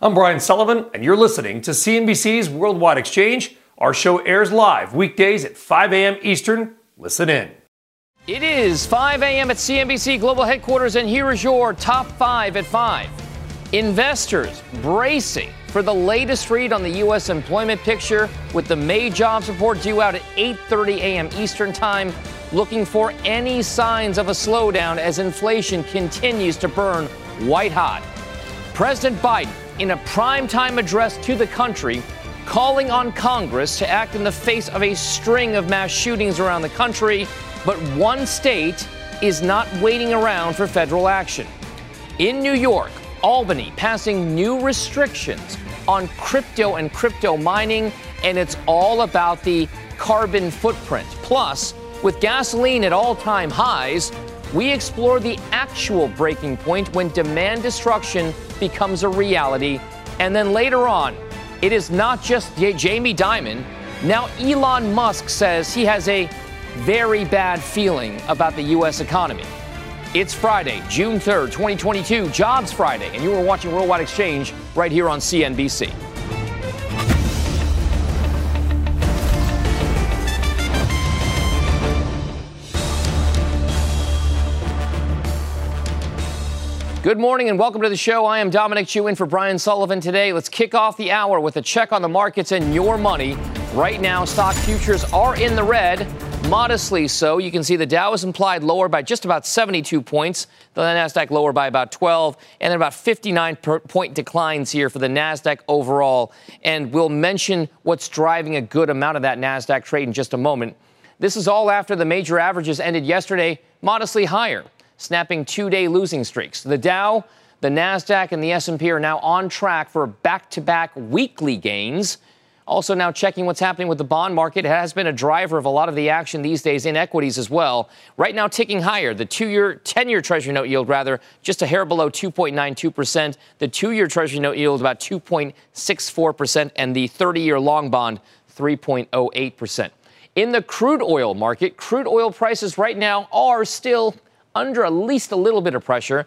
I'm Brian Sullivan, and you're listening to CNBC's Worldwide Exchange. Our show airs live weekdays at 5 a.m. Eastern. Listen in. It is 5 a.m. at CNBC Global Headquarters, and here is your top five at 5. Investors bracing for the latest read on the U.S. employment picture with the May jobs report due out at 8.30 a.m. Eastern Time, looking for any signs of a slowdown as inflation continues to burn white hot. President Biden in a primetime address to the country, calling on Congress to act in the face of a string of mass shootings around the country, but one state is not waiting around for federal action. In New York, Albany passing new restrictions on crypto and crypto mining, and it's all about the carbon footprint. Plus, with gasoline at all time highs, we explore the actual breaking point when demand destruction becomes a reality. And then later on, it is not just Jamie Dimon. Now, Elon Musk says he has a very bad feeling about the U.S. economy. It's Friday, June 3rd, 2022, Jobs Friday, and you are watching Worldwide Exchange right here on CNBC. Good morning and welcome to the show. I am Dominic Chu in for Brian Sullivan today. Let's kick off the hour with a check on the markets and your money. Right now, stock futures are in the red, modestly so. You can see the Dow is implied lower by just about 72 points, the Nasdaq lower by about 12, and then about 59 point declines here for the Nasdaq overall. And we'll mention what's driving a good amount of that Nasdaq trade in just a moment. This is all after the major averages ended yesterday modestly higher snapping two-day losing streaks. The Dow, the Nasdaq, and the S&P are now on track for back-to-back weekly gains. Also, now checking what's happening with the bond market. It has been a driver of a lot of the action these days in equities as well. Right now, ticking higher. The two year, 10 year Treasury note yield, rather, just a hair below 2.92%. The two year Treasury note yield, about 2.64%. And the 30 year long bond, 3.08%. In the crude oil market, crude oil prices right now are still under at least a little bit of pressure.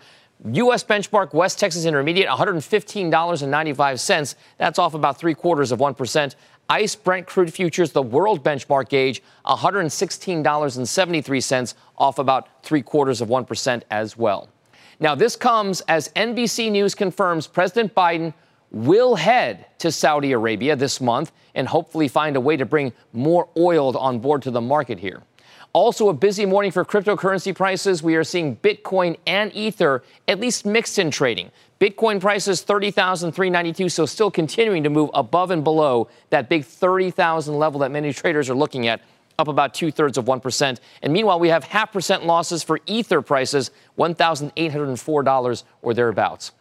U.S. benchmark West Texas Intermediate, $115.95. That's off about three quarters of 1%. ICE Brent crude futures, the world benchmark gauge, $116.73, off about three quarters of 1% as well. Now, this comes as NBC News confirms President Biden will head to Saudi Arabia this month and hopefully find a way to bring more oil on board to the market here. Also, a busy morning for cryptocurrency prices. We are seeing Bitcoin and Ether at least mixed in trading. Bitcoin prices 30,392, so still continuing to move above and below that big 30,000 level that many traders are looking at, up about two thirds of 1%. And meanwhile, we have half percent losses for Ether prices, $1,804 or thereabouts.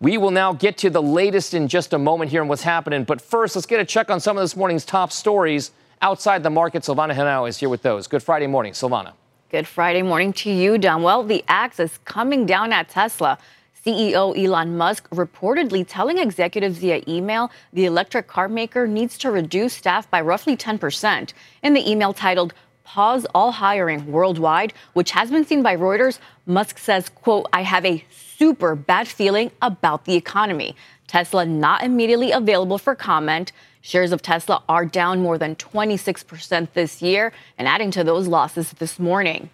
We will now get to the latest in just a moment here and what's happening. But first, let's get a check on some of this morning's top stories outside the market. Silvana Henao is here with those. Good Friday morning, Silvana. Good Friday morning to you, Don. Well, the axe is coming down at Tesla. CEO Elon Musk reportedly telling executives via email the electric car maker needs to reduce staff by roughly 10%. In the email titled, Pause all hiring worldwide, which has been seen by Reuters, Musk says, quote, I have a super bad feeling about the economy. Tesla not immediately available for comment. Shares of Tesla are down more than 26% this year and adding to those losses this morning.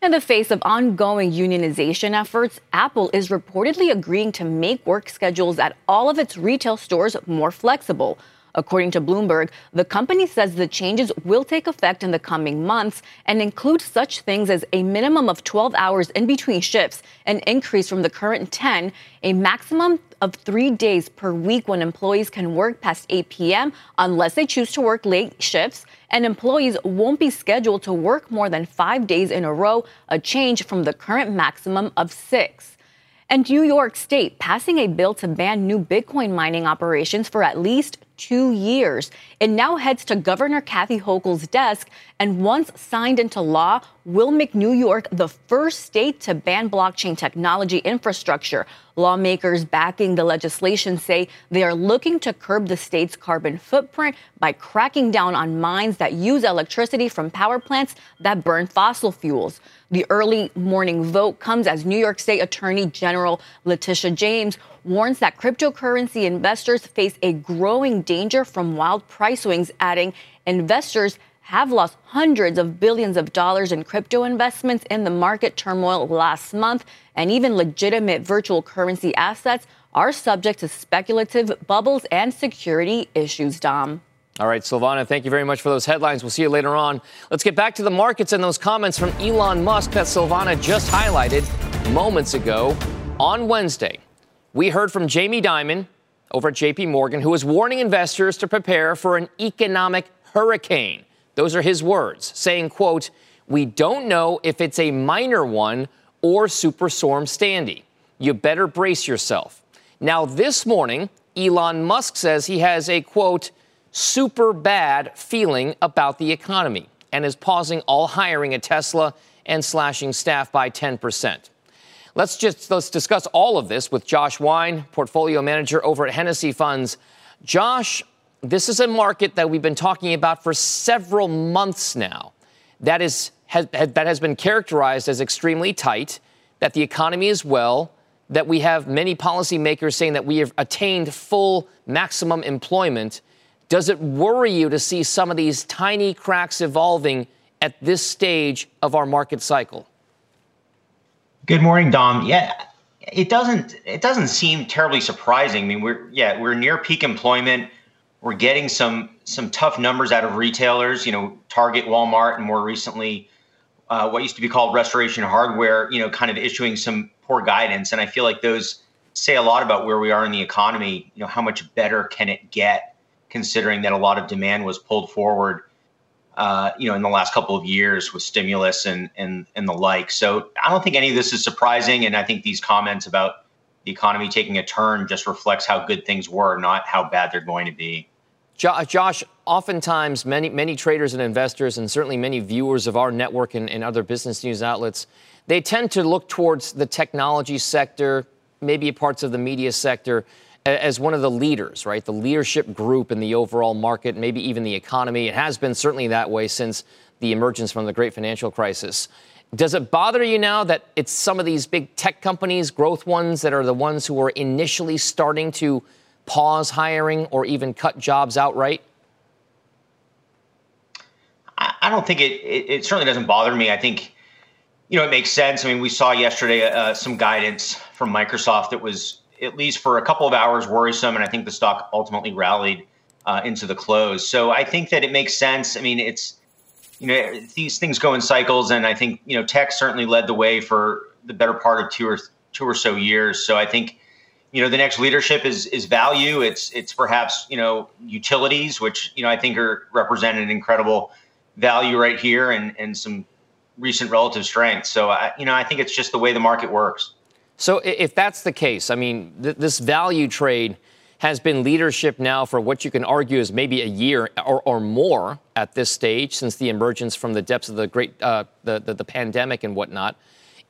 In the face of ongoing unionization efforts, Apple is reportedly agreeing to make work schedules at all of its retail stores more flexible. According to Bloomberg, the company says the changes will take effect in the coming months and include such things as a minimum of 12 hours in between shifts, an increase from the current 10, a maximum of three days per week when employees can work past 8 p.m. unless they choose to work late shifts, and employees won't be scheduled to work more than five days in a row, a change from the current maximum of six. And New York State passing a bill to ban new Bitcoin mining operations for at least two years. It now heads to Governor Kathy Hochul's desk, and once signed into law, will make New York the first state to ban blockchain technology infrastructure. Lawmakers backing the legislation say they are looking to curb the state's carbon footprint by cracking down on mines that use electricity from power plants that burn fossil fuels. The early morning vote comes as New York State Attorney General Letitia James warns that cryptocurrency investors face a growing danger from wild price swings, adding investors have lost hundreds of billions of dollars in crypto investments in the market turmoil last month, and even legitimate virtual currency assets are subject to speculative bubbles and security issues, Dom. All right, Silvana, thank you very much for those headlines. We'll see you later on. Let's get back to the markets and those comments from Elon Musk that Silvana just highlighted moments ago on Wednesday. We heard from Jamie Dimon over at JP Morgan, who is warning investors to prepare for an economic hurricane. Those are his words, saying, quote, we don't know if it's a minor one or Superstorm Sandy. You better brace yourself. Now, this morning, Elon Musk says he has a quote, super bad feeling about the economy and is pausing all hiring at Tesla and slashing staff by 10%. Let's just let's discuss all of this with Josh Wein, portfolio manager over at Hennessy Funds. Josh, this is a market that we've been talking about for several months now. That is has, that has been characterized as extremely tight. That the economy is well. That we have many policymakers saying that we have attained full maximum employment. Does it worry you to see some of these tiny cracks evolving at this stage of our market cycle? Good morning, Dom. Yeah, it doesn't it doesn't seem terribly surprising. I mean, we're yeah we're near peak employment. We're getting some some tough numbers out of retailers. You know, Target, Walmart, and more recently, uh, what used to be called Restoration Hardware. You know, kind of issuing some poor guidance, and I feel like those say a lot about where we are in the economy. You know, how much better can it get, considering that a lot of demand was pulled forward uh, you know, in the last couple of years with stimulus and and and the like. So I don't think any of this is surprising, and I think these comments about the economy taking a turn just reflects how good things were, not how bad they're going to be. Uh, Josh, oftentimes many many traders and investors, and certainly many viewers of our network and, and other business news outlets, they tend to look towards the technology sector, maybe parts of the media sector as one of the leaders, right? The leadership group in the overall market, maybe even the economy. It has been certainly that way since the emergence from the great financial crisis. Does it bother you now that it's some of these big tech companies, growth ones, that are the ones who are initially starting to pause hiring or even cut jobs outright? I don't think it, it, it certainly doesn't bother me. I think, you know, it makes sense. I mean, we saw yesterday uh, some guidance from Microsoft that was at least for a couple of hours, worrisome, and I think the stock ultimately rallied uh, into the close. So I think that it makes sense. I mean, it's you know these things go in cycles, and I think you know tech certainly led the way for the better part of two or two or so years. So I think you know the next leadership is is value. It's it's perhaps you know utilities, which you know I think are represent an incredible value right here, and and some recent relative strength. So I you know I think it's just the way the market works. So if that's the case, I mean, th- this value trade has been leadership now for what you can argue is maybe a year or, or more at this stage since the emergence from the depths of the great uh, the, the, the pandemic and whatnot.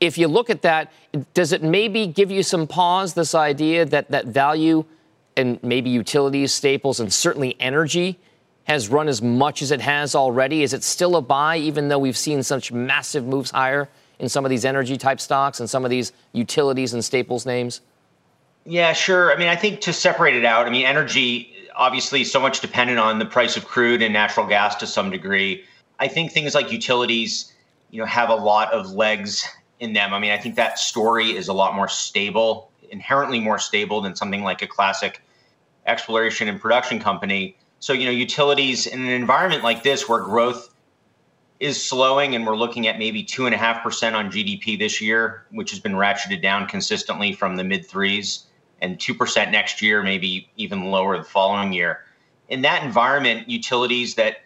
If you look at that, does it maybe give you some pause? This idea that that value and maybe utilities, staples, and certainly energy has run as much as it has already. Is it still a buy, even though we've seen such massive moves higher in some of these energy type stocks and some of these utilities and staples names? Yeah, sure. I mean, I think to separate it out, I mean, energy obviously so much dependent on the price of crude and natural gas to some degree. I think things like utilities, you know, have a lot of legs in them. I mean, I think that story is a lot more stable, inherently more stable than something like a classic exploration and production company. So, you know, utilities in an environment like this where growth is slowing, and we're looking at maybe two and a half percent on GDP this year, which has been ratcheted down consistently from the mid threes, and two percent next year, maybe even lower the following year. In that environment, utilities that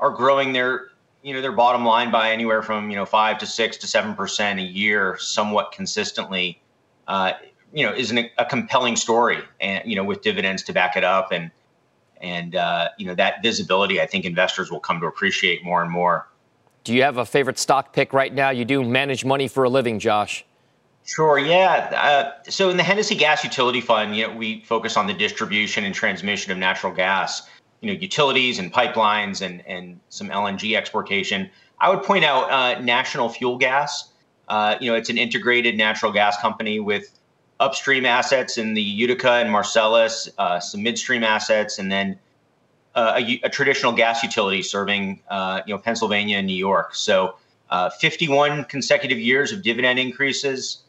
are growing their you know their bottom line by anywhere from you know five to six to seven percent a year, somewhat consistently, uh, you know is an, a compelling story, and you know with dividends to back it up, and and uh, you know that visibility, I think investors will come to appreciate more and more. Do you have a favorite stock pick right now? You do manage money for a living, Josh. Sure. Yeah. Uh, so in the Hennessy Gas Utility Fund, you know, we focus on the distribution and transmission of natural gas. You know, utilities and pipelines and and some LNG exportation. I would point out uh, National Fuel Gas. Uh, you know, it's an integrated natural gas company with upstream assets in the Utica and Marcellus, uh, some midstream assets, and then uh, a, a, traditional gas utility serving uh, you know Pennsylvania and New York. So, uh, 51 consecutive years of dividend increases.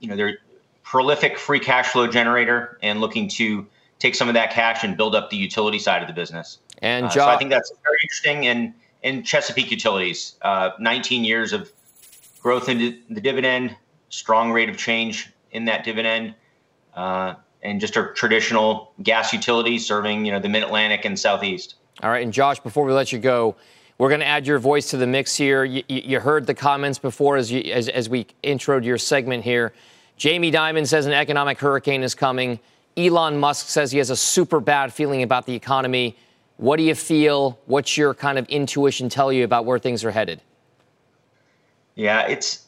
You know, they're prolific free cash flow generator and looking to take some of that cash and build up the utility side of the business. And so I think that's very interesting. And in Chesapeake Utilities, 19 years of growth in the dividend, strong rate of change in that dividend, uh, and just a traditional gas utility serving you know the Mid Atlantic and Southeast. All right, and Josh, before we let you go, we're going to add your voice to the mix here. You, you heard the comments before as, you, as, as we introed your segment here. Jamie Dimon says an economic hurricane is coming. Elon Musk says he has a super bad feeling about the economy. What do you feel? What's your kind of intuition tell you about where things are headed? Yeah, it's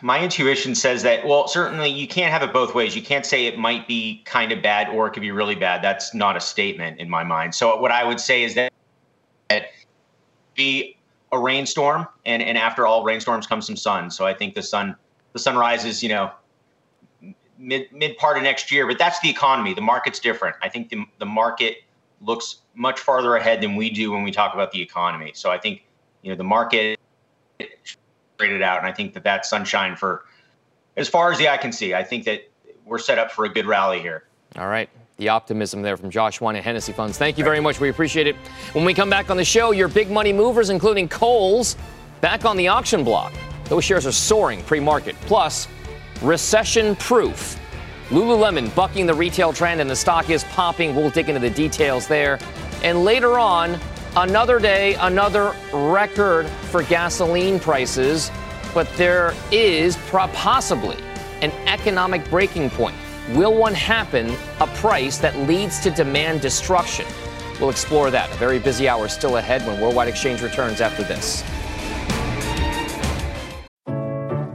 my intuition says that well certainly you can't have it both ways you can't say it might be kind of bad or it could be really bad that's not a statement in my mind so what i would say is that, that be a rainstorm and and after all rainstorms comes some sun so i think the sun the sun rises you know mid mid part of next year but that's the economy the market's different i think the, the market looks much farther ahead than we do when we talk about the economy so i think you know the market it out. And I think that that's sunshine for as far as the eye can see. I think that we're set up for a good rally here. All right. The optimism there from Josh Wein at Hennessy Funds. Thank you very much. We appreciate it. When we come back on the show, your big money movers, including Kohl's, back on the auction block. Those shares are soaring pre market. Plus, recession proof. Lululemon bucking the retail trend and the stock is popping. We'll dig into the details there. And later on, Another day, another record for gasoline prices, but there is possibly an economic breaking point. Will one happen? A price that leads to demand destruction. We'll explore that. A very busy hour still ahead when Worldwide Exchange returns after this.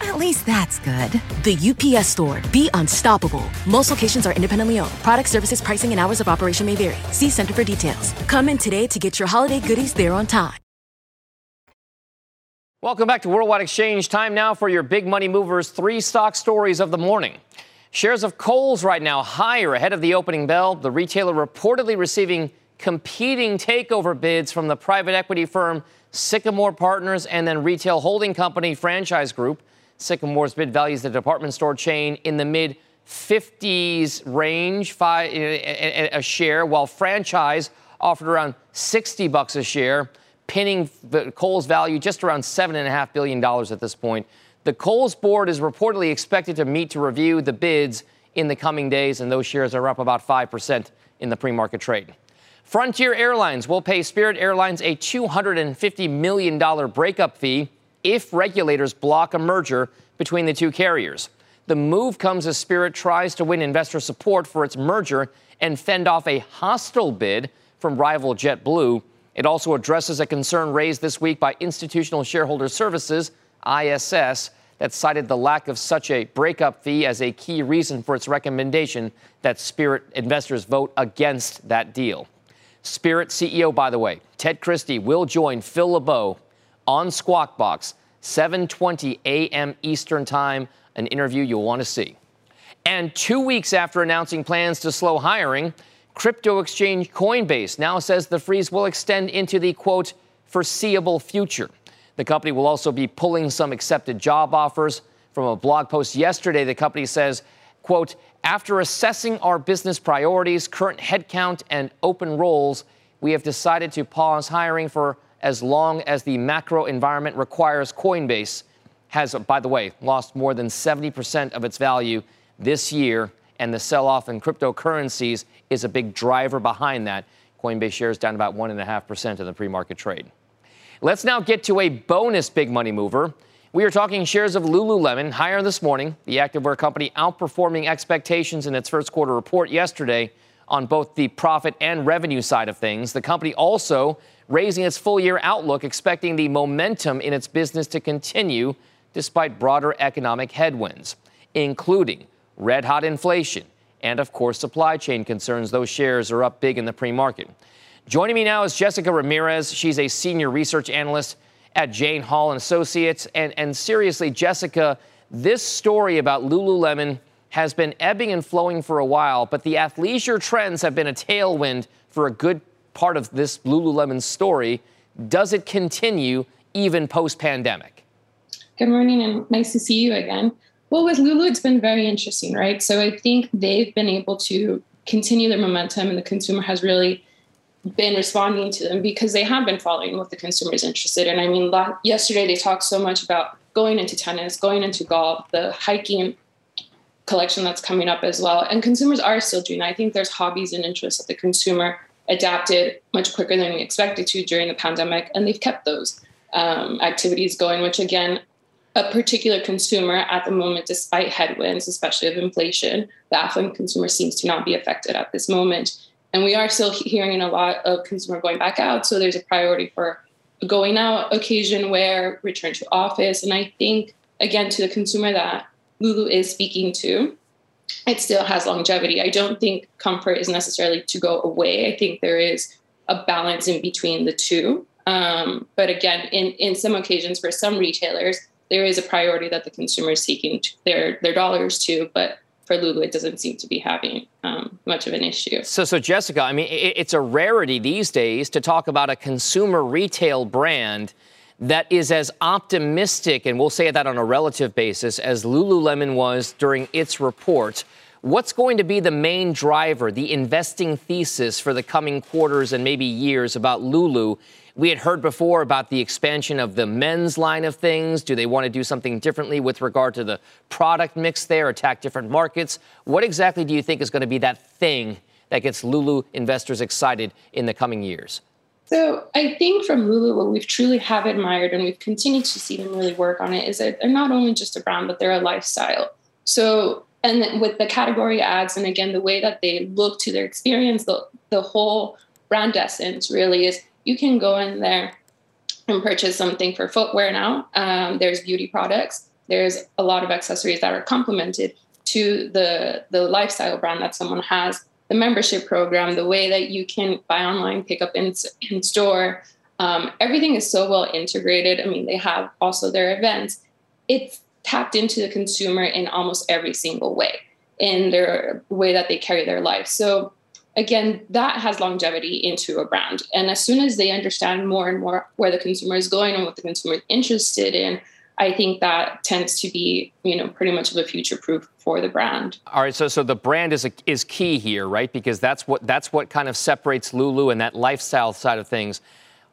At least that's good. The UPS store. Be unstoppable. Most locations are independently owned. Product services, pricing, and hours of operation may vary. See Center for details. Come in today to get your holiday goodies there on time. Welcome back to Worldwide Exchange. Time now for your big money movers three stock stories of the morning. Shares of Kohl's right now higher ahead of the opening bell. The retailer reportedly receiving competing takeover bids from the private equity firm Sycamore Partners and then retail holding company Franchise Group. Sycamore's bid values the department store chain in the mid 50s range five, a share, while Franchise offered around 60 bucks a share pinning the Kohl's value just around $7.5 billion at this point. The Kohl's board is reportedly expected to meet to review the bids in the coming days, and those shares are up about 5% in the pre market trade. Frontier Airlines will pay Spirit Airlines a $250 million breakup fee if regulators block a merger between the two carriers. The move comes as Spirit tries to win investor support for its merger and fend off a hostile bid from rival JetBlue. It also addresses a concern raised this week by Institutional Shareholder Services, ISS, that cited the lack of such a breakup fee as a key reason for its recommendation that Spirit investors vote against that deal. Spirit CEO, by the way, Ted Christie, will join Phil LeBeau on Squawk Box, 7:20 a.m. Eastern Time, an interview you'll want to see. And 2 weeks after announcing plans to slow hiring, crypto exchange Coinbase now says the freeze will extend into the quote foreseeable future. The company will also be pulling some accepted job offers. From a blog post yesterday, the company says, quote, after assessing our business priorities, current headcount, and open roles, we have decided to pause hiring for as long as the macro environment requires. Coinbase has, by the way, lost more than 70% of its value this year, and the sell off in cryptocurrencies is a big driver behind that. Coinbase shares down about 1.5% in the pre market trade. Let's now get to a bonus big money mover. We are talking shares of Lululemon higher this morning. The activewear company outperforming expectations in its first quarter report yesterday on both the profit and revenue side of things. The company also raising its full year outlook, expecting the momentum in its business to continue despite broader economic headwinds, including red hot inflation and, of course, supply chain concerns. Those shares are up big in the pre market. Joining me now is Jessica Ramirez. She's a senior research analyst at Jane Hali and Associates. And, and seriously, Jessica, this story about Lululemon has been ebbing and flowing for a while, but the athleisure trends have been a tailwind for a good part of this Lululemon story. Does it continue even post pandemic? Good morning and nice to see you again. Well, with Lulu, it's been very interesting, right? So I think they've been able to continue their momentum, and the consumer has really been responding to them because they have been following what the consumer is interested in. I mean, yesterday they talked so much about going into tennis, going into golf, the hiking collection that's coming up as well. And consumers are still doing that. I think there's hobbies and interests that the consumer adapted much quicker than we expected to during the pandemic, and they've kept those um, activities going, which again, a particular consumer at the moment, despite headwinds, especially of inflation, the affluent consumer seems to not be affected at this moment. And we are still hearing a lot of consumer going back out. So there's a priority for going out occasion where return to office. And I think, again, to the consumer that Lulu is speaking to, it still has longevity. I don't think comfort is necessarily to go away. I think there is a balance in between the two. Um, but again, in, in some occasions, for some retailers, there is a priority that the consumer is seeking their, their dollars to. But for Lulu, it doesn't seem to be having um, much of an issue. So, so Jessica, I mean, it, it's a rarity these days to talk about a consumer retail brand that is as optimistic, and we'll say that on a relative basis, as Lululemon was during its report. What's going to be the main driver, the investing thesis for the coming quarters and maybe years about Lulu we had heard before about the expansion of the men's line of things. Do they want to do something differently with regard to the product mix there, attack different markets? What exactly do you think is going to be that thing that gets Lulu investors excited in the coming years? So I think from Lulu, what we've truly have admired and we've continued to see them really work on it is that they're not only just a brand, but they're a lifestyle. So and with the category ads and again the way that they look to their experience, the the whole brand essence really is you can go in there and purchase something for footwear now. Um, there's beauty products. There's a lot of accessories that are complemented to the the lifestyle brand that someone has. The membership program, the way that you can buy online, pick up in, in store, um, everything is so well integrated. I mean, they have also their events. It's tapped into the consumer in almost every single way in their way that they carry their life. So again, that has longevity into a brand. And as soon as they understand more and more where the consumer is going and what the consumer is interested in, I think that tends to be, you know, pretty much of a future proof for the brand. All right, so so the brand is a, is key here, right? Because that's what that's what kind of separates Lulu and that lifestyle side of things.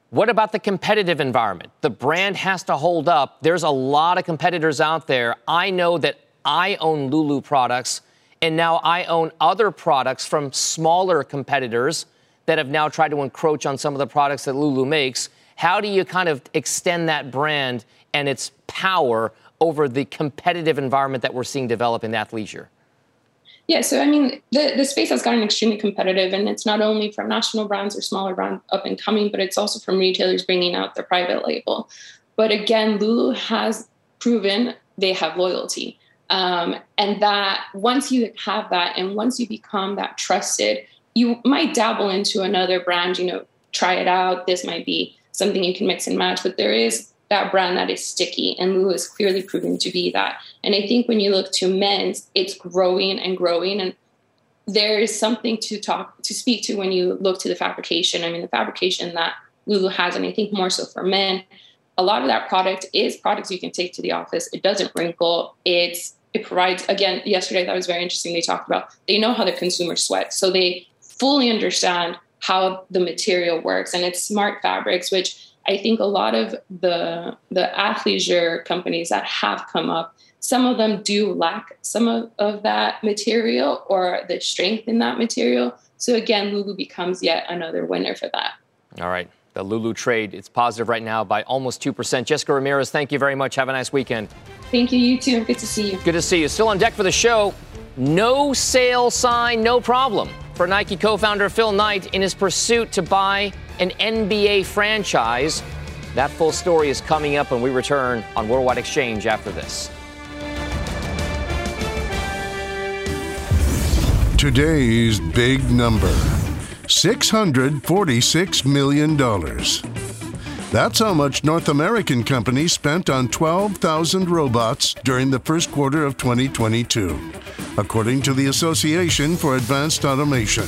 What about the competitive environment? The brand has to hold up. There's a lot of competitors out there. I know that I own Lulu products and now I own other products from smaller competitors that have now tried to encroach on some of the products that Lulu makes. How do you kind of extend that brand and its power over the competitive environment that we're seeing develop in athleisure? Yeah, so I mean, the, the space has gotten extremely competitive, and it's not only from national brands or smaller brands up and coming, but it's also from retailers bringing out their private label. But again, Lulu has proven they have loyalty. Um, and that once you have that and once you become that trusted, you might dabble into another brand, you know, try it out. This might be something you can mix and match, but there is that brand that is sticky. And Lulu is clearly proving to be that. And I think when you look to men's, it's growing and growing. And there is something to talk to speak to when you look to the fabrication. I mean, the fabrication that Lulu has, and I think more so for men, a lot of that product is products you can take to the office. It doesn't wrinkle. It's it provides again. Yesterday that was very interesting. They talked about they know how the consumer sweats, so they fully understand how the material works, and it's smart fabrics, which I think a lot of the the athleisure companies that have come up, some of them do lack some of, of that material or the strength in that material. So again, Lulu becomes yet another winner for that. All right. The Lulu trade, it's positive right now by almost 2%. Jessica Ramirez, thank you very much. Have a nice weekend. Thank you, you too. Good to see you. Good to see you. Still on deck for the show. No sale sign, no problem for Nike co founder Phil Knight in his pursuit to buy an NBA franchise. That full story is coming up when we return on Worldwide Exchange after this. Today's big number $646 million. That's how much North American companies spent on 12,000 robots during the first quarter of 2022, according to the Association for Advanced Automation.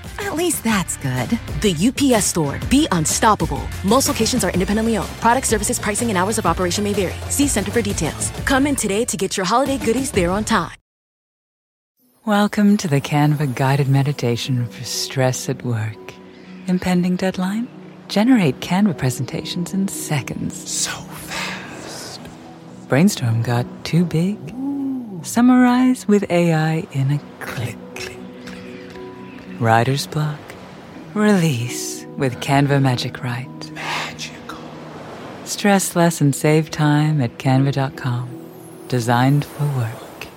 At least that's good. The UPS store. Be unstoppable. Most locations are independently owned. Product services, pricing, and hours of operation may vary. See Center for details. Come in today to get your holiday goodies there on time. Welcome to the Canva guided meditation for stress at work. Impending deadline? Generate Canva presentations in seconds. So fast. Brainstorm got too big? Summarize with AI in a click. Writer's block. Release with Canva Magic Write. Magical. Stress less and save time at canva.com. Designed for work.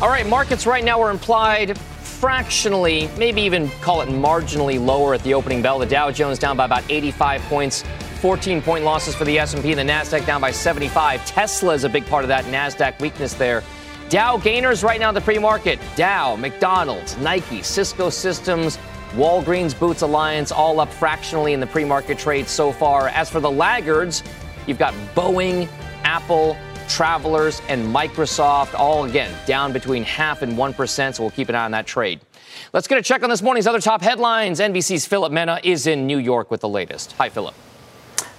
All right, markets right now are implied fractionally, maybe even call it marginally lower at the opening bell. The Dow Jones down by about 85 points. 14 point losses for the S&P and the Nasdaq down by 75. Tesla is a big part of that Nasdaq weakness there. Dow gainers right now in the pre-market. Dow, McDonald's, Nike, Cisco Systems, Walgreens Boots Alliance all up fractionally in the pre-market trade so far. As for the laggards, you've got Boeing, Apple, Travelers, and Microsoft all again down between half and 1%, so we'll keep an eye on that trade. Let's get a check on this morning's other top headlines. NBC's Philip Mena is in New York with the latest. Hi, Philip.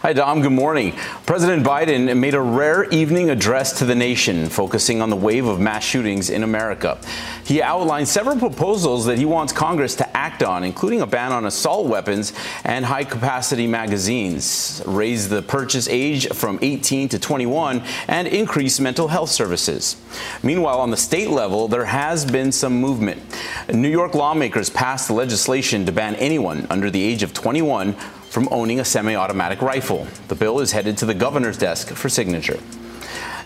Hi, Dom. Good morning. President Biden made a rare evening address to the nation, focusing on the wave of mass shootings in America. He outlined several proposals that he wants Congress to act on, including a ban on assault weapons and high capacity magazines, raise the purchase age from 18 to 21, and increase mental health services. Meanwhile, on the state level, there has been some movement. New York lawmakers passed legislation to ban anyone under the age of 21 from owning a semi automatic rifle. The bill is headed to the governor's desk for signature.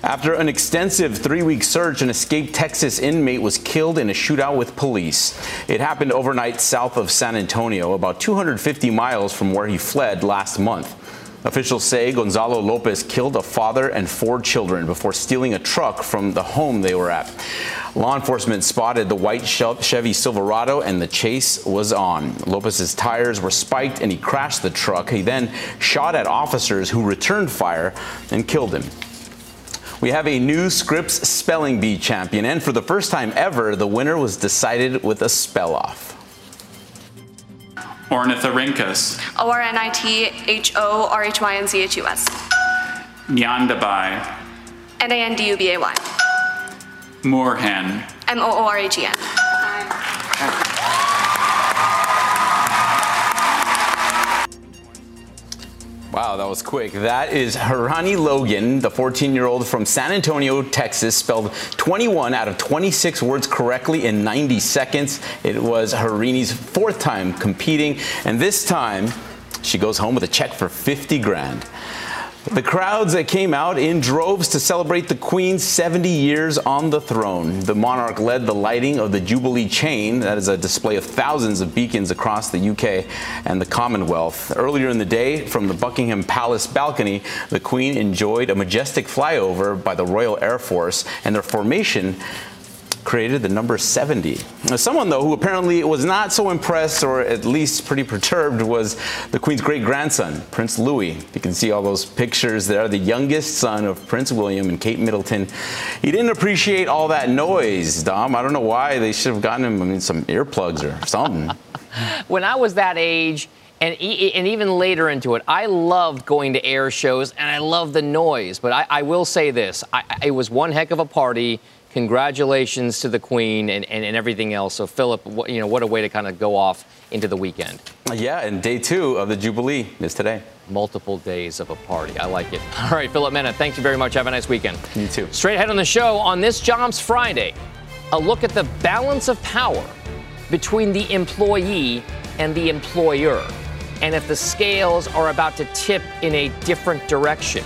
After an extensive three week search, an escaped Texas inmate was killed in a shootout with police. It happened overnight south of San Antonio, about 250 miles from where he fled last month. Officials say Gonzalo Lopez killed a father and four children before stealing a truck from the home they were at. Law enforcement spotted the white Chevy Silverado and the chase was on. Lopez's tires were spiked and he crashed the truck. He then shot at officers who returned fire and killed him. We have a new Scripps Spelling Bee champion, and for the first time ever, the winner was decided with a spell off. Ornithorhynchus. O R N I T H O R H Y N C H U S. Nandubay. N A N D U B A Y. Moorhen. Wow, that was quick. That is Harini Logan, the 14 year old from San Antonio, Texas, spelled 21 out of 26 words correctly in 90 seconds. It was Harini's fourth time competing, and this time she goes home with a check for 50 grand. The crowds that came out in droves to celebrate the Queen's 70 years on the throne. The monarch led the lighting of the Jubilee chain, that is a display of thousands of beacons across the UK and the Commonwealth. Earlier in the day, from the Buckingham Palace balcony, the Queen enjoyed a majestic flyover by the Royal Air Force and their formation created the number 70. Now, someone, though, who apparently was not so impressed or at least pretty perturbed was the Queen's great grandson, Prince Louis. You can see all those pictures there, the youngest son of Prince William and Kate Middleton. He didn't appreciate all that noise, Dom. I don't know why. They should have gotten him I mean, some earplugs or something. when I was that age, and, e- and even later into it, I loved going to air shows and I loved the noise. But I, I will say this I, it was one heck of a party congratulations to the Queen and, and, and everything else. So, Philip, what, you know, what a way to kind of go off into the weekend. Yeah, and day two of the Jubilee is today. Multiple days of a party. I like it. All right, Philip Mena, thank you very much. Have a nice weekend. You too. Straight ahead on the show on this Jobs Friday, a look at the balance of power between the employee and the employer, and if the scales are about to tip in a different direction.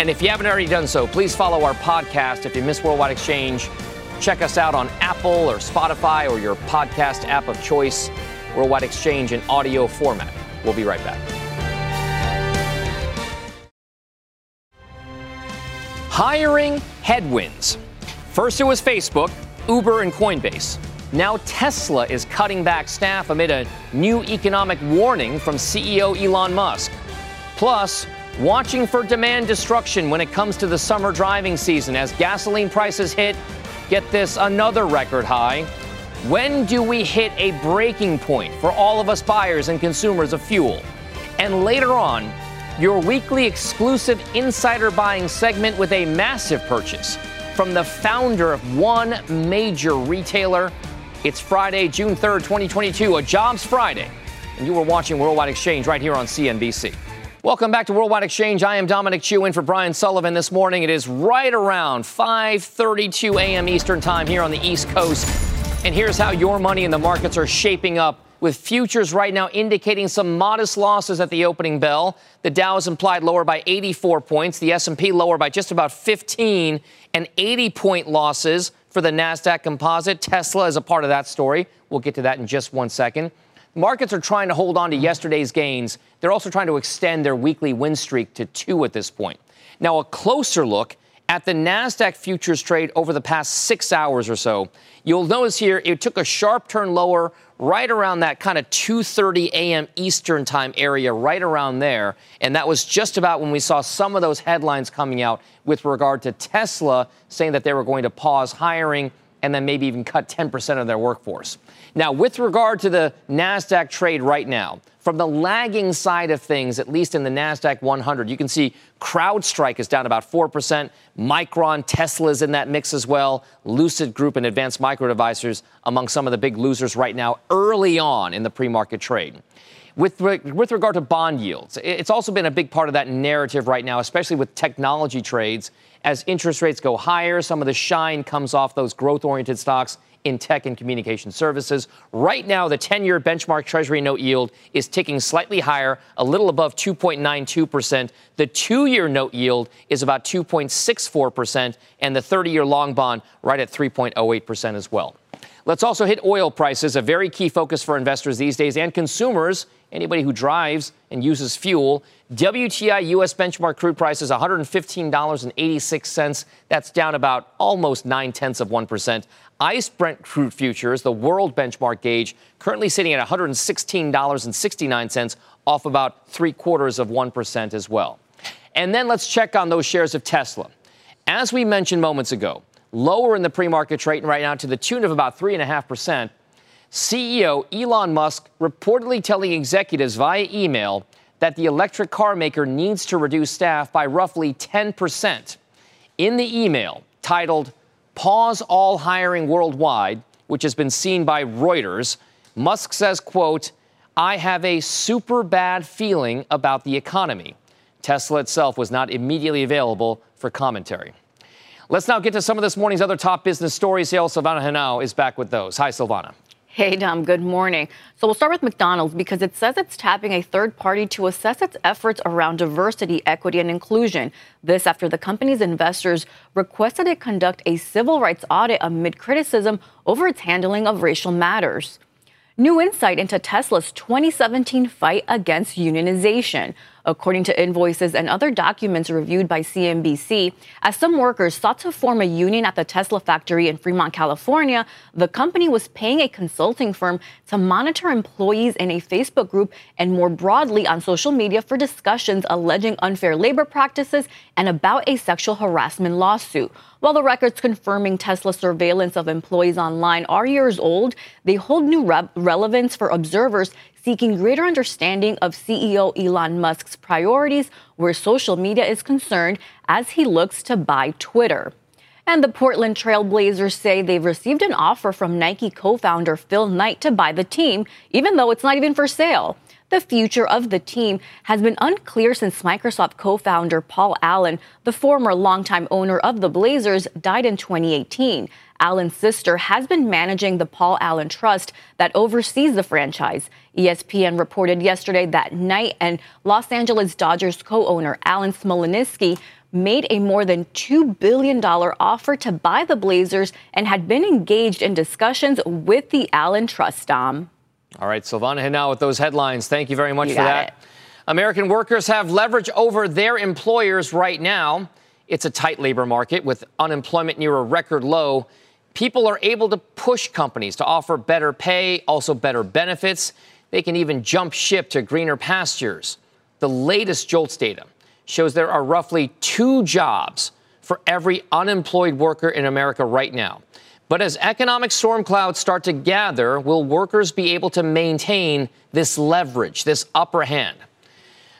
And if you haven't already done so, please follow our podcast. If you miss Worldwide Exchange, check us out on Apple or Spotify or your podcast app of choice. Worldwide Exchange in audio format. We'll be right back. Hiring headwinds. First, it was Facebook, Uber, and Coinbase. Now, Tesla is cutting back staff amid a new economic warning from CEO Elon Musk. Plus, watching for demand destruction when it comes to the summer driving season as gasoline prices hit, get this, another record high. When do we hit a breaking point for all of us buyers and consumers of fuel? And later on, your weekly exclusive insider buying segment with a massive purchase from the founder of one major retailer. It's Friday, June 3rd, 2022, a Jobs Friday. And you were watching Worldwide Exchange right here on CNBC. Welcome back to Worldwide Exchange. I am Dominic Chu in for Brian Sullivan this morning. It is right around 5:32 a.m. Eastern Time here on the East Coast. And here's how your money in the markets are shaping up with futures right now indicating some modest losses at the opening bell. The Dow is implied lower by 84 points, the S&P lower by just about 15 and 80 point losses for the Nasdaq Composite. Tesla is a part of that story. We'll get to that in just one second. Markets are trying to hold on to yesterday's gains. They're also trying to extend their weekly win streak to two at this point. Now, a closer look at the NASDAQ futures trade over the past six hours or so. You'll notice here it took a sharp turn lower right around that kind of 2:30 a.m. Eastern time area right around there and that was just about when we saw some of those headlines coming out with regard to Tesla saying that they were going to pause hiring and then maybe even cut 10% of their workforce. Now, with regard to the NASDAQ trade right now, from the lagging side of things, at least in the NASDAQ 100, you can see CrowdStrike is down about 4%. Micron, Tesla is in that mix as well. Lucid Group and Advanced Micro Devices among some of the big losers right now early on in the pre market trade. With, with regard to bond yields, it's also been a big part of that narrative right now, especially with technology trades. As interest rates go higher, some of the shine comes off those growth oriented stocks in tech and communication services. Right now, the 10 year benchmark Treasury note yield is ticking slightly higher, a little above 2.92%. The two year note yield is about 2.64%, and the 30 year long bond right at 3.08% as well. Let's also hit oil prices, a very key focus for investors these days and consumers, anybody who drives and uses fuel. WTI US benchmark crude price is $115.86. That's down about almost nine tenths of 1%. ICE Brent crude futures, the world benchmark gauge, currently sitting at $116.69, off about three quarters of 1% as well. And then let's check on those shares of Tesla. As we mentioned moments ago, lower in the pre market trading right now to the tune of about 3.5%. CEO Elon Musk reportedly telling executives via email that the electric car maker needs to reduce staff by roughly 10%. In the email titled pause all hiring worldwide, which has been seen by Reuters, Musk says, quote, I have a super bad feeling about the economy. Tesla itself was not immediately available for commentary. Let's now get to some of this morning's other top business stories. Silvana Henao is back with those. Hi, Silvana. Hey, Dom, good morning. So we'll start with McDonald's because it says it's tapping a third party to assess its efforts around diversity, equity, and inclusion. This after the company's investors requested it conduct a civil rights audit amid criticism over its handling of racial matters. New insight into Tesla's 2017 fight against unionization. According to invoices and other documents reviewed by CNBC, as some workers sought to form a union at the Tesla factory in Fremont, California, the company was paying a consulting firm to monitor employees in a Facebook group and more broadly on social media for discussions alleging unfair labor practices and about a sexual harassment lawsuit. While the records confirming Tesla's surveillance of employees online are years old, they hold new re- relevance for observers seeking greater understanding of CEO Elon Musk's priorities where social media is concerned as he looks to buy Twitter. And the Portland Trailblazers say they've received an offer from Nike co founder Phil Knight to buy the team, even though it's not even for sale. The future of the team has been unclear since Microsoft co founder Paul Allen, the former longtime owner of the Blazers, died in 2018. Allen's sister has been managing the Paul Allen Trust that oversees the franchise. ESPN reported yesterday that Knight and Los Angeles Dodgers co owner Alan Smolinisky made a more than $2 billion offer to buy the Blazers and had been engaged in discussions with the Allen Trust Dom. All right, Silvana Henao with those headlines. Thank you very much you for that. It. American workers have leverage over their employers right now. It's a tight labor market with unemployment near a record low. People are able to push companies to offer better pay, also better benefits. They can even jump ship to greener pastures. The latest JOLTS data shows there are roughly two jobs for every unemployed worker in America right now. But as economic storm clouds start to gather, will workers be able to maintain this leverage, this upper hand?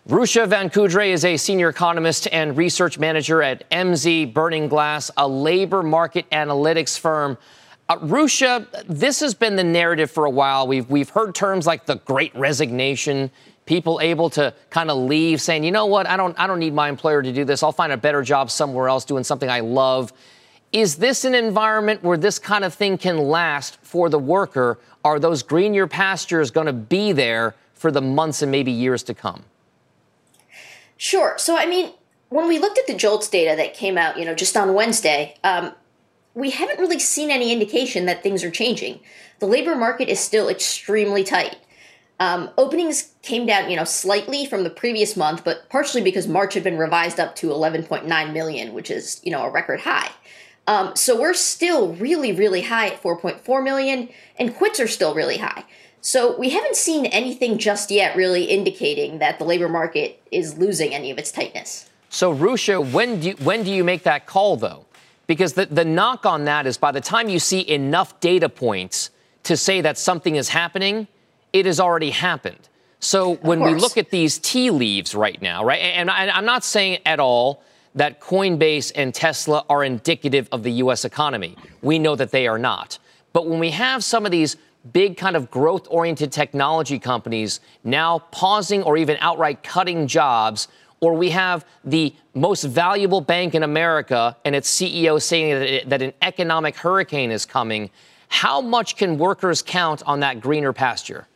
Rucha Vankudre is a senior economist and research manager at Emsi Burning Glass, a labor market analytics firm. Uh, Ruscha, this has been the narrative for a while. We've, we've heard terms like the great resignation, people able to kind of leave saying, you know what, I don't, I don't need my employer to do this. I'll find a better job somewhere else doing something I love. Is this an environment where this kind of thing can last for the worker? Are those greener pastures going to be there for the months and maybe years to come? Sure. So, I mean, when we looked at the JOLTS data that came out, you know, just on Wednesday, um, we haven't really seen any indication that things are changing. The labor market is still extremely tight. Um, openings came down, you know, slightly from the previous month, but partially because March had been revised up to 11.9 million, which is, you know, a record high. Um, so we're still really, really high at 4.4 million, and quits are still really high. So we haven't seen anything just yet really indicating that the labor market is losing any of its tightness. So, Rucha, when do you, when do you make that call, though? Because the, the knock on that is by the time you see enough data points to say that something is happening, it has already happened. So when we look at these tea leaves right now, right, and I, I'm not saying at all that Coinbase and Tesla are indicative of the U.S. economy. We know that they are not. But when we have some of these big kind of growth oriented technology companies now pausing or even outright cutting jobs, or we have the most valuable bank in America and its CEO saying that, it, that an economic hurricane is coming, how much can workers count on that greener pasture?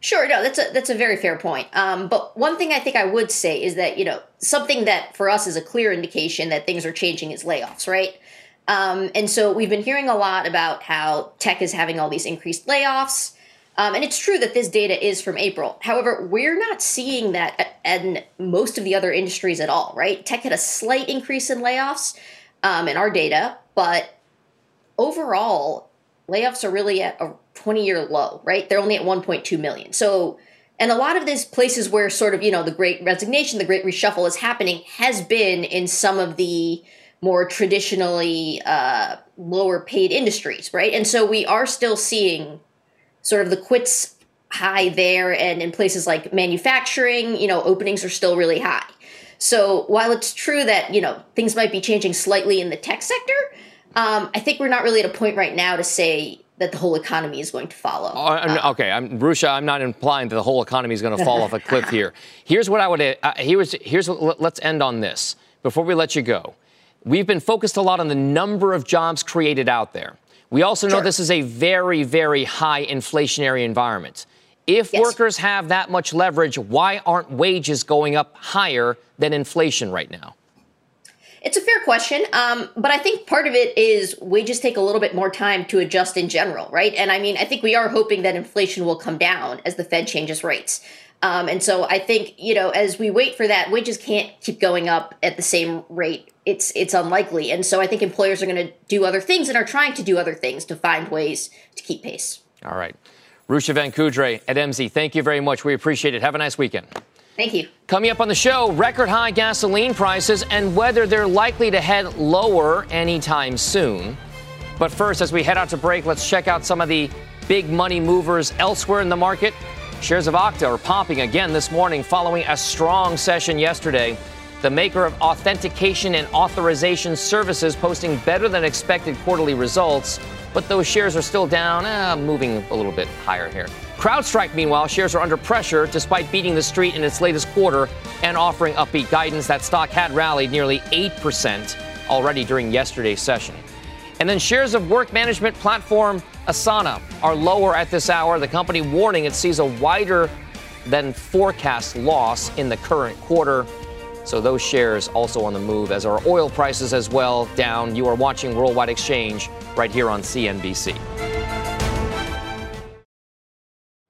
Sure, no, that's a that's a very fair point. Um, but one thing I think I would say is that you know something that for us is a clear indication that things are changing is layoffs, right? Um, and so we've been hearing a lot about how tech is having all these increased layoffs. Um, and it's true that this data is from April. However, we're not seeing that in most of the other industries at all, right? Tech had a slight increase in layoffs um, in our data, but overall, layoffs are really at a 20 year low, right? They're only at 1.2 million. So, and a lot of these places where sort of, you know, the great resignation, the great reshuffle is happening has been in some of the more traditionally uh, lower paid industries, right? And so we are still seeing sort of the quits high there and in places like manufacturing, you know, openings are still really high. So while it's true that, you know, things might be changing slightly in the tech sector, um, I think we're not really at a point right now to say that the whole economy is going to follow. Uh, okay, I'm, Rucha, I'm not implying that the whole economy is going to fall off a cliff here. Here's what I would. Uh, here's here's what, let's end on this before we let you go. We've been focused a lot on the number of jobs created out there. We also know sure. this is a very, very high inflationary environment. If yes. workers have that much leverage, why aren't wages going up higher than inflation right now? It's a fair question, um, but I think part of it is wages take a little bit more time to adjust in general, right? And I mean, I think we are hoping that inflation will come down as the Fed changes rates. Um, and so I think you know, as we wait for that, wages can't keep going up at the same rate. It's it's unlikely, and so I think employers are going to do other things and are trying to do other things to find ways to keep pace. All right, Rucha Vankudre at Emsi, thank you very much. We appreciate it. Have a nice weekend. Thank you. Coming up on the show, record high gasoline prices and whether they're likely to head lower anytime soon. But first, as we head out to break, let's check out some of the big money movers elsewhere in the market. Shares of Okta are popping again this morning following a strong session yesterday. The maker of authentication and authorization services posting better than expected quarterly results, but those shares are still down, eh, moving a little bit higher here. CrowdStrike, meanwhile, shares are under pressure despite beating the street in its latest quarter and offering upbeat guidance. That stock had rallied nearly 8% already during yesterday's session. And then shares of work management platform Asana are lower at this hour. The company warning it sees a wider than forecast loss in the current quarter. So those shares also on the move as are oil prices as well down. You are watching Worldwide Exchange right here on CNBC.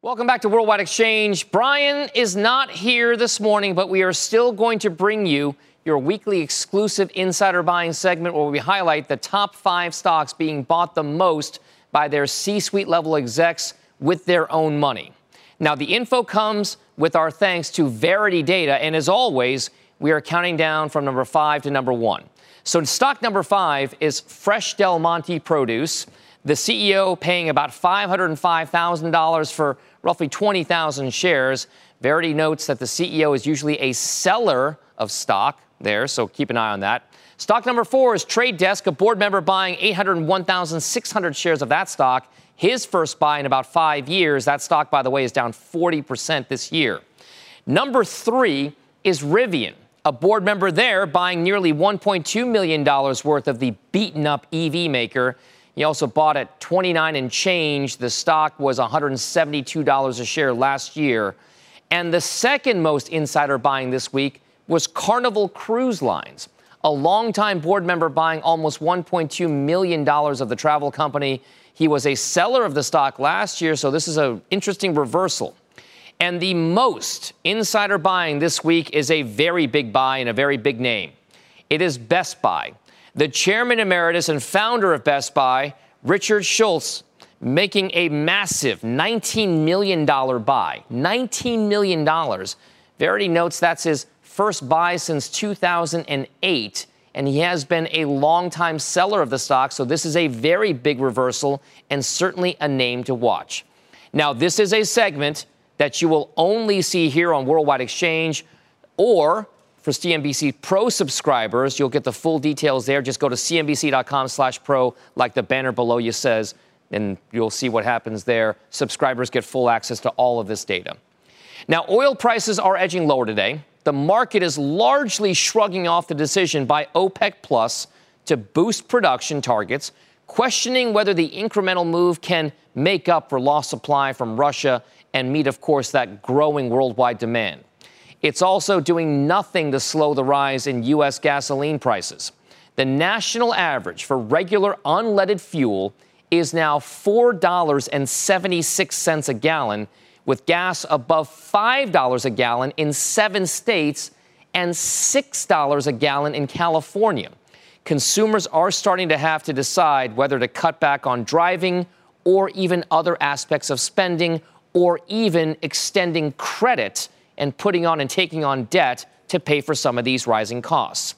Welcome back to Worldwide Exchange. Brian is not here this morning, but we are still going to bring you your weekly exclusive insider buying segment where we highlight the top five stocks being bought the most by their C suite level execs with their own money. Now, the info comes with our thanks to Verity Data, and as always, we are counting down from number five to number one. So, stock number five is Fresh Del Monte Produce. The CEO paying about $505,000 for roughly 20,000 shares. Verity notes that the CEO is usually a seller of stock there, so keep an eye on that. Stock number four is Trade Desk, a board member buying 801,600 shares of that stock. His first buy in about five years. That stock, by the way, is down 40% this year. Number three is Rivian, a board member there buying nearly $1.2 million worth of the beaten up EV maker. He also bought at 29 and change. The stock was $172 a share last year. And the second most insider buying this week was Carnival Cruise Lines, a longtime board member buying almost $1.2 million of the travel company. He was a seller of the stock last year, so this is an interesting reversal. And the most insider buying this week is a very big buy and a very big name. It is Best Buy the chairman emeritus and founder of Best Buy, Richard Schulze, making a massive $19 million buy. $19 million. Verity notes that's his first buy since 2008, and he has been a longtime seller of the stock, so this is a very big reversal and certainly a name to watch. Now, this is a segment that you will only see here on Worldwide Exchange or for CNBC Pro subscribers, you'll get the full details there. Just go to cnbc.com slash pro, like the banner below you says, and you'll see what happens there. Subscribers get full access to all of this data. Now, oil prices are edging lower today. The market is largely shrugging off the decision by OPEC Plus to boost production targets, questioning whether the incremental move can make up for lost supply from Russia and meet, of course, that growing worldwide demand. It's also doing nothing to slow the rise in U.S. gasoline prices. The national average for regular unleaded fuel is now $4.76 a gallon, with gas above $5 a gallon in seven states and $6 a gallon in California. Consumers are starting to have to decide whether to cut back on driving or even other aspects of spending or even extending credit and putting on and taking on debt to pay for some of these rising costs.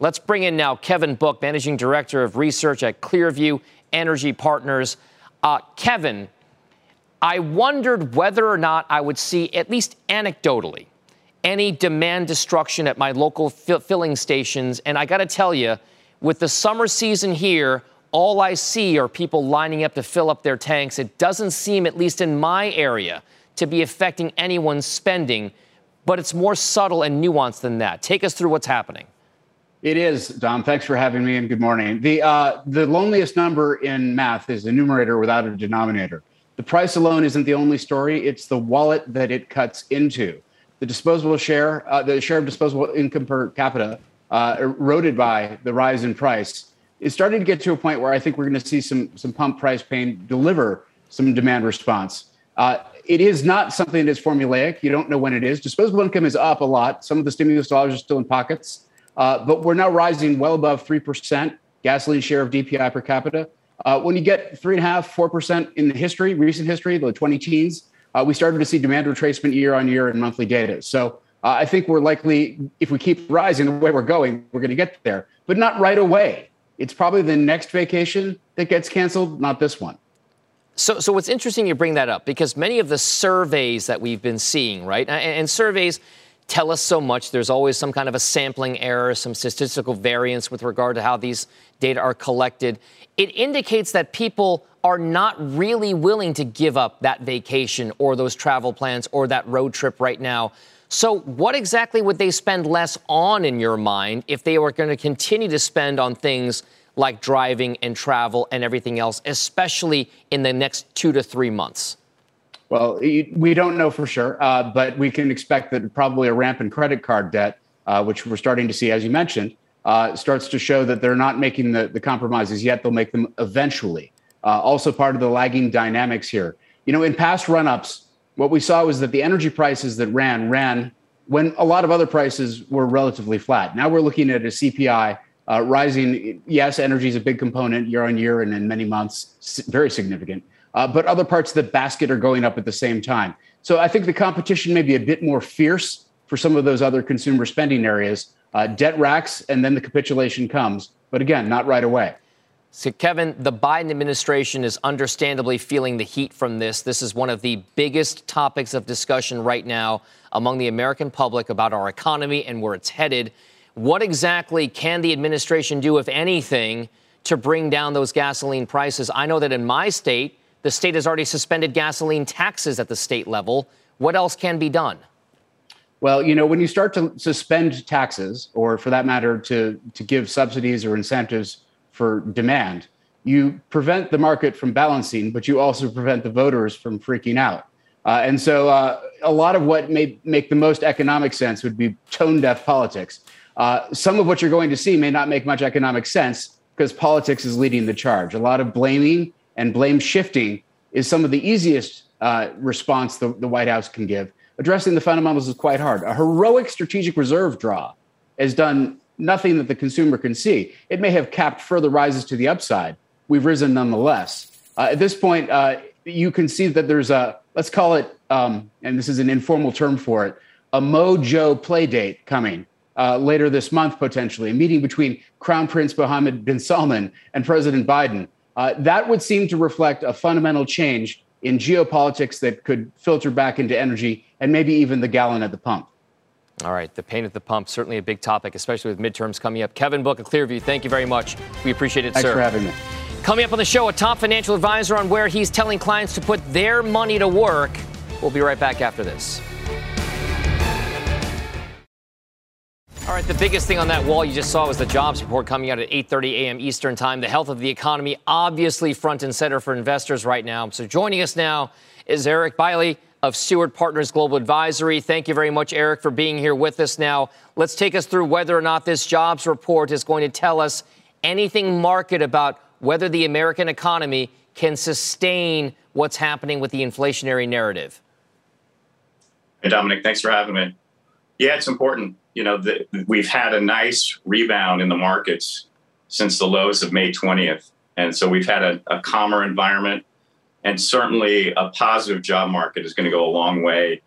Let's bring in now Kevin Book, Managing Director of Research at Clearview Energy Partners. Uh, Kevin, I wondered whether or not I would see, at least anecdotally, any demand destruction at my local filling stations. And I got to tell you, with the summer season here, all I see are people lining up to fill up their tanks. It doesn't seem, at least in my area, to be affecting anyone's spending but it's more subtle and nuanced than that. Take us through what's happening. It is, Dom. Thanks for having me and good morning. The, uh, the loneliest number in math is a numerator without a denominator. The price alone isn't the only story, it's the wallet that it cuts into. The disposable share, uh, the share of disposable income per capita uh, eroded by the rise in price is starting to get to a point where I think we're going to see some, some pump price pain deliver some demand response. Uh, it is not something that is formulaic. You don't know when it is. Disposable income is up a lot. Some of the stimulus dollars are still in pockets. Uh, but we're now rising well above 3% gasoline share of DPI per capita. Uh, when you get three and a half, four percent 4% in the history, recent history, the 20 teens, uh, we started to see demand retracement year on year in monthly data. So uh, I think we're likely, if we keep rising the way we're going, we're going to get there, but not right away. It's probably the next vacation that gets canceled, not this one. So, so what's interesting you bring that up because many of the surveys that we've been seeing, right, and, and surveys tell us so much. There's always some kind of a sampling error, some statistical variance with regard to how these data are collected. It indicates that people are not really willing to give up that vacation or those travel plans or that road trip right now. So, what exactly would they spend less on in your mind if they were going to continue to spend on things like driving and travel and everything else, especially in the next two to three months? Well, we don't know for sure, uh, but we can expect that probably a ramp in credit card debt, uh, which we're starting to see, as you mentioned, uh, starts to show that they're not making the, the compromises yet. They'll make them eventually. Uh, also, part of the lagging dynamics here. You know, in past run ups, what we saw was that the energy prices that ran ran when a lot of other prices were relatively flat. Now we're looking at a CPI uh, rising. Yes, energy is a big component year on year and in many months, very significant uh, but other parts of the basket are going up at the same time. So I think the competition may be a bit more fierce for some of those other consumer spending areas. Uh, debt racks, and then the capitulation comes. But again, not right away. So, Kevin, the Biden administration is understandably feeling the heat from this. This is one of the biggest topics of discussion right now among the American public about our economy and where it's headed. What exactly can the administration do, if anything, to bring down those gasoline prices? I know that in my state, the state has already suspended gasoline taxes at the state level. What else can be done? Well, you know, when you start to suspend taxes, or for that matter, to, to give subsidies or incentives for demand, you prevent the market from balancing, but you also prevent the voters from freaking out. Uh, and so uh, a lot of what may make the most economic sense would be tone deaf politics. Uh, some of what you're going to see may not make much economic sense because politics is leading the charge. A lot of blaming and blame shifting is some of the easiest uh, response the, the White House can give. Addressing the fundamentals is quite hard. A heroic strategic reserve draw has done nothing that the consumer can see. It may have capped further rises to the upside. We've risen nonetheless. Uh, at this point, uh, you can see that there's a, let's call it, um, and this is an informal term for it, a Mojo play date coming uh, later this month, potentially, a meeting between Crown Prince Mohammed bin Salman and President Biden. Uh, that would seem to reflect a fundamental change in geopolitics that could filter back into energy and maybe even the gallon at the pump. All right, the pain at the pump, certainly a big topic, especially with midterms coming up. Kevin Book of Clearview, thank you very much. We appreciate it, Thanks sir. Thanks for having me. Coming up on the show, a top financial advisor on where he's telling clients to put their money to work. We'll be right back after this. All right, the biggest thing on that wall you just saw was the jobs report coming out at 8:30 a.m. Eastern Time. The health of the economy obviously front and center for investors right now. So joining us now is Eric Bailey of Steward Partners Global Advisory. Thank you very much, Eric, for being here with us. Now, let's take us through whether or not this jobs report is going to tell us anything market about whether the American economy can sustain what's happening with the inflationary narrative. Hey, Dominic, thanks for having me. Yeah, it's important you know, the, we've had a nice rebound in the markets since the lows of May 20th. And so we've had a, a calmer environment. And certainly a positive job market is going to go a long way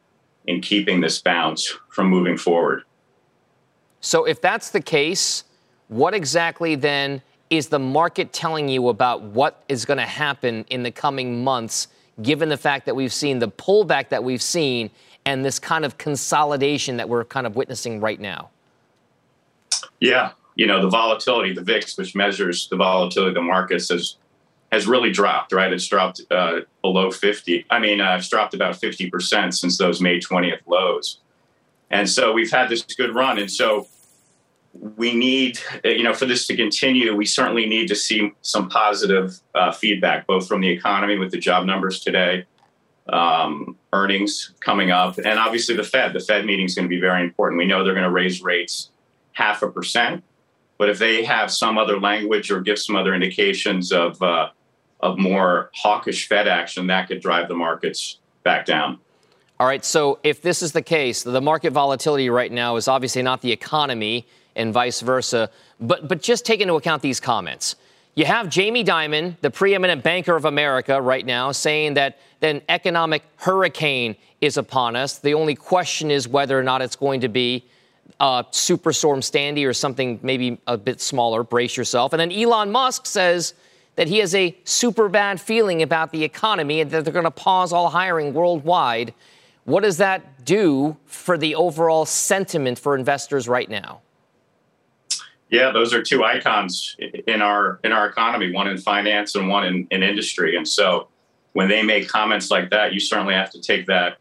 in keeping this bounce from moving forward. So, if that's the case, what exactly then is the market telling you about what is going to happen in the coming months, given the fact that we've seen the pullback that we've seen and this kind of consolidation that we're kind of witnessing right now? Yeah, you know, the volatility, the VIX, which measures the volatility of the markets, has has really dropped. Right, it's dropped uh, below 50. I mean, uh, it's dropped about 50 percent since those May 20th lows, and so we've had this good run. And so, we need, you know, for this to continue, we certainly need to see some positive uh, feedback, both from the economy with the job numbers today, um, earnings coming up, and obviously the Fed. The Fed meeting is going to be very important. We know they're going to raise rates half a percent, but if they have some other language or give some other indications of uh, of more hawkish Fed action, that could drive the markets back down. All right. So if this is the case, the market volatility right now is obviously not the economy and vice versa. But but just take into account these comments. You have Jamie Dimon, the preeminent banker of America, right now, saying that an economic hurricane is upon us. The only question is whether or not it's going to be uh, Superstorm Sandy or something maybe a bit smaller. Brace yourself. And then Elon Musk says that he has a super bad feeling about the economy and that they're going to pause all hiring worldwide. What does that do for the overall sentiment for investors right now? Yeah, those are two icons in our in our economy, one in finance and one in, in industry. And so when they make comments like that, you certainly have to take that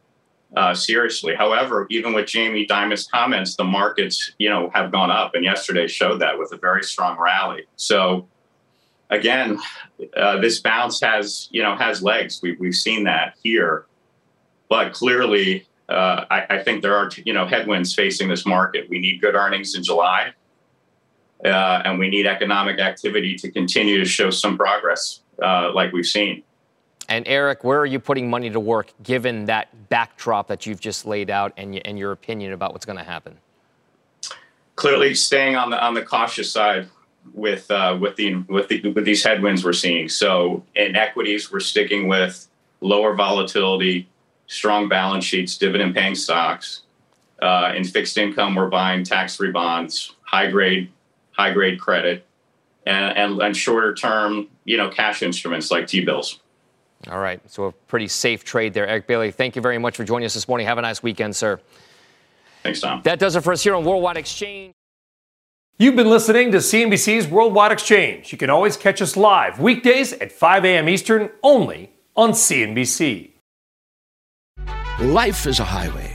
uh, seriously. However, even with Jamie Dimon's comments, the markets, you know, have gone up, and yesterday showed that with a very strong rally. So, again, uh, this bounce has, you know, has legs. We, we've seen that here, but clearly, uh, I, I, think there are, you know, headwinds facing this market. We need good earnings in July, uh, and we need economic activity to continue to show some progress, uh, like we've seen. And Eric, where are you putting money to work given that backdrop that you've just laid out and, and your opinion about what's going to happen? Clearly, staying on the on the cautious side with uh, with the with the with these headwinds we're seeing. So in equities, we're sticking with lower volatility, strong balance sheets, dividend paying stocks. Uh, in fixed income, we're buying tax free bonds, high grade high grade credit, and, and, and shorter term, you know, cash instruments like T bills. All right. So a pretty safe trade there. Eric Bailey, thank you very much for joining us this morning. Have a nice weekend, sir. Thanks, Tom. That does it for us here on Worldwide Exchange. You've been listening to CNBC's Worldwide Exchange. You can always catch us live weekdays at 5 a.m. Eastern only on CNBC. Life is a highway,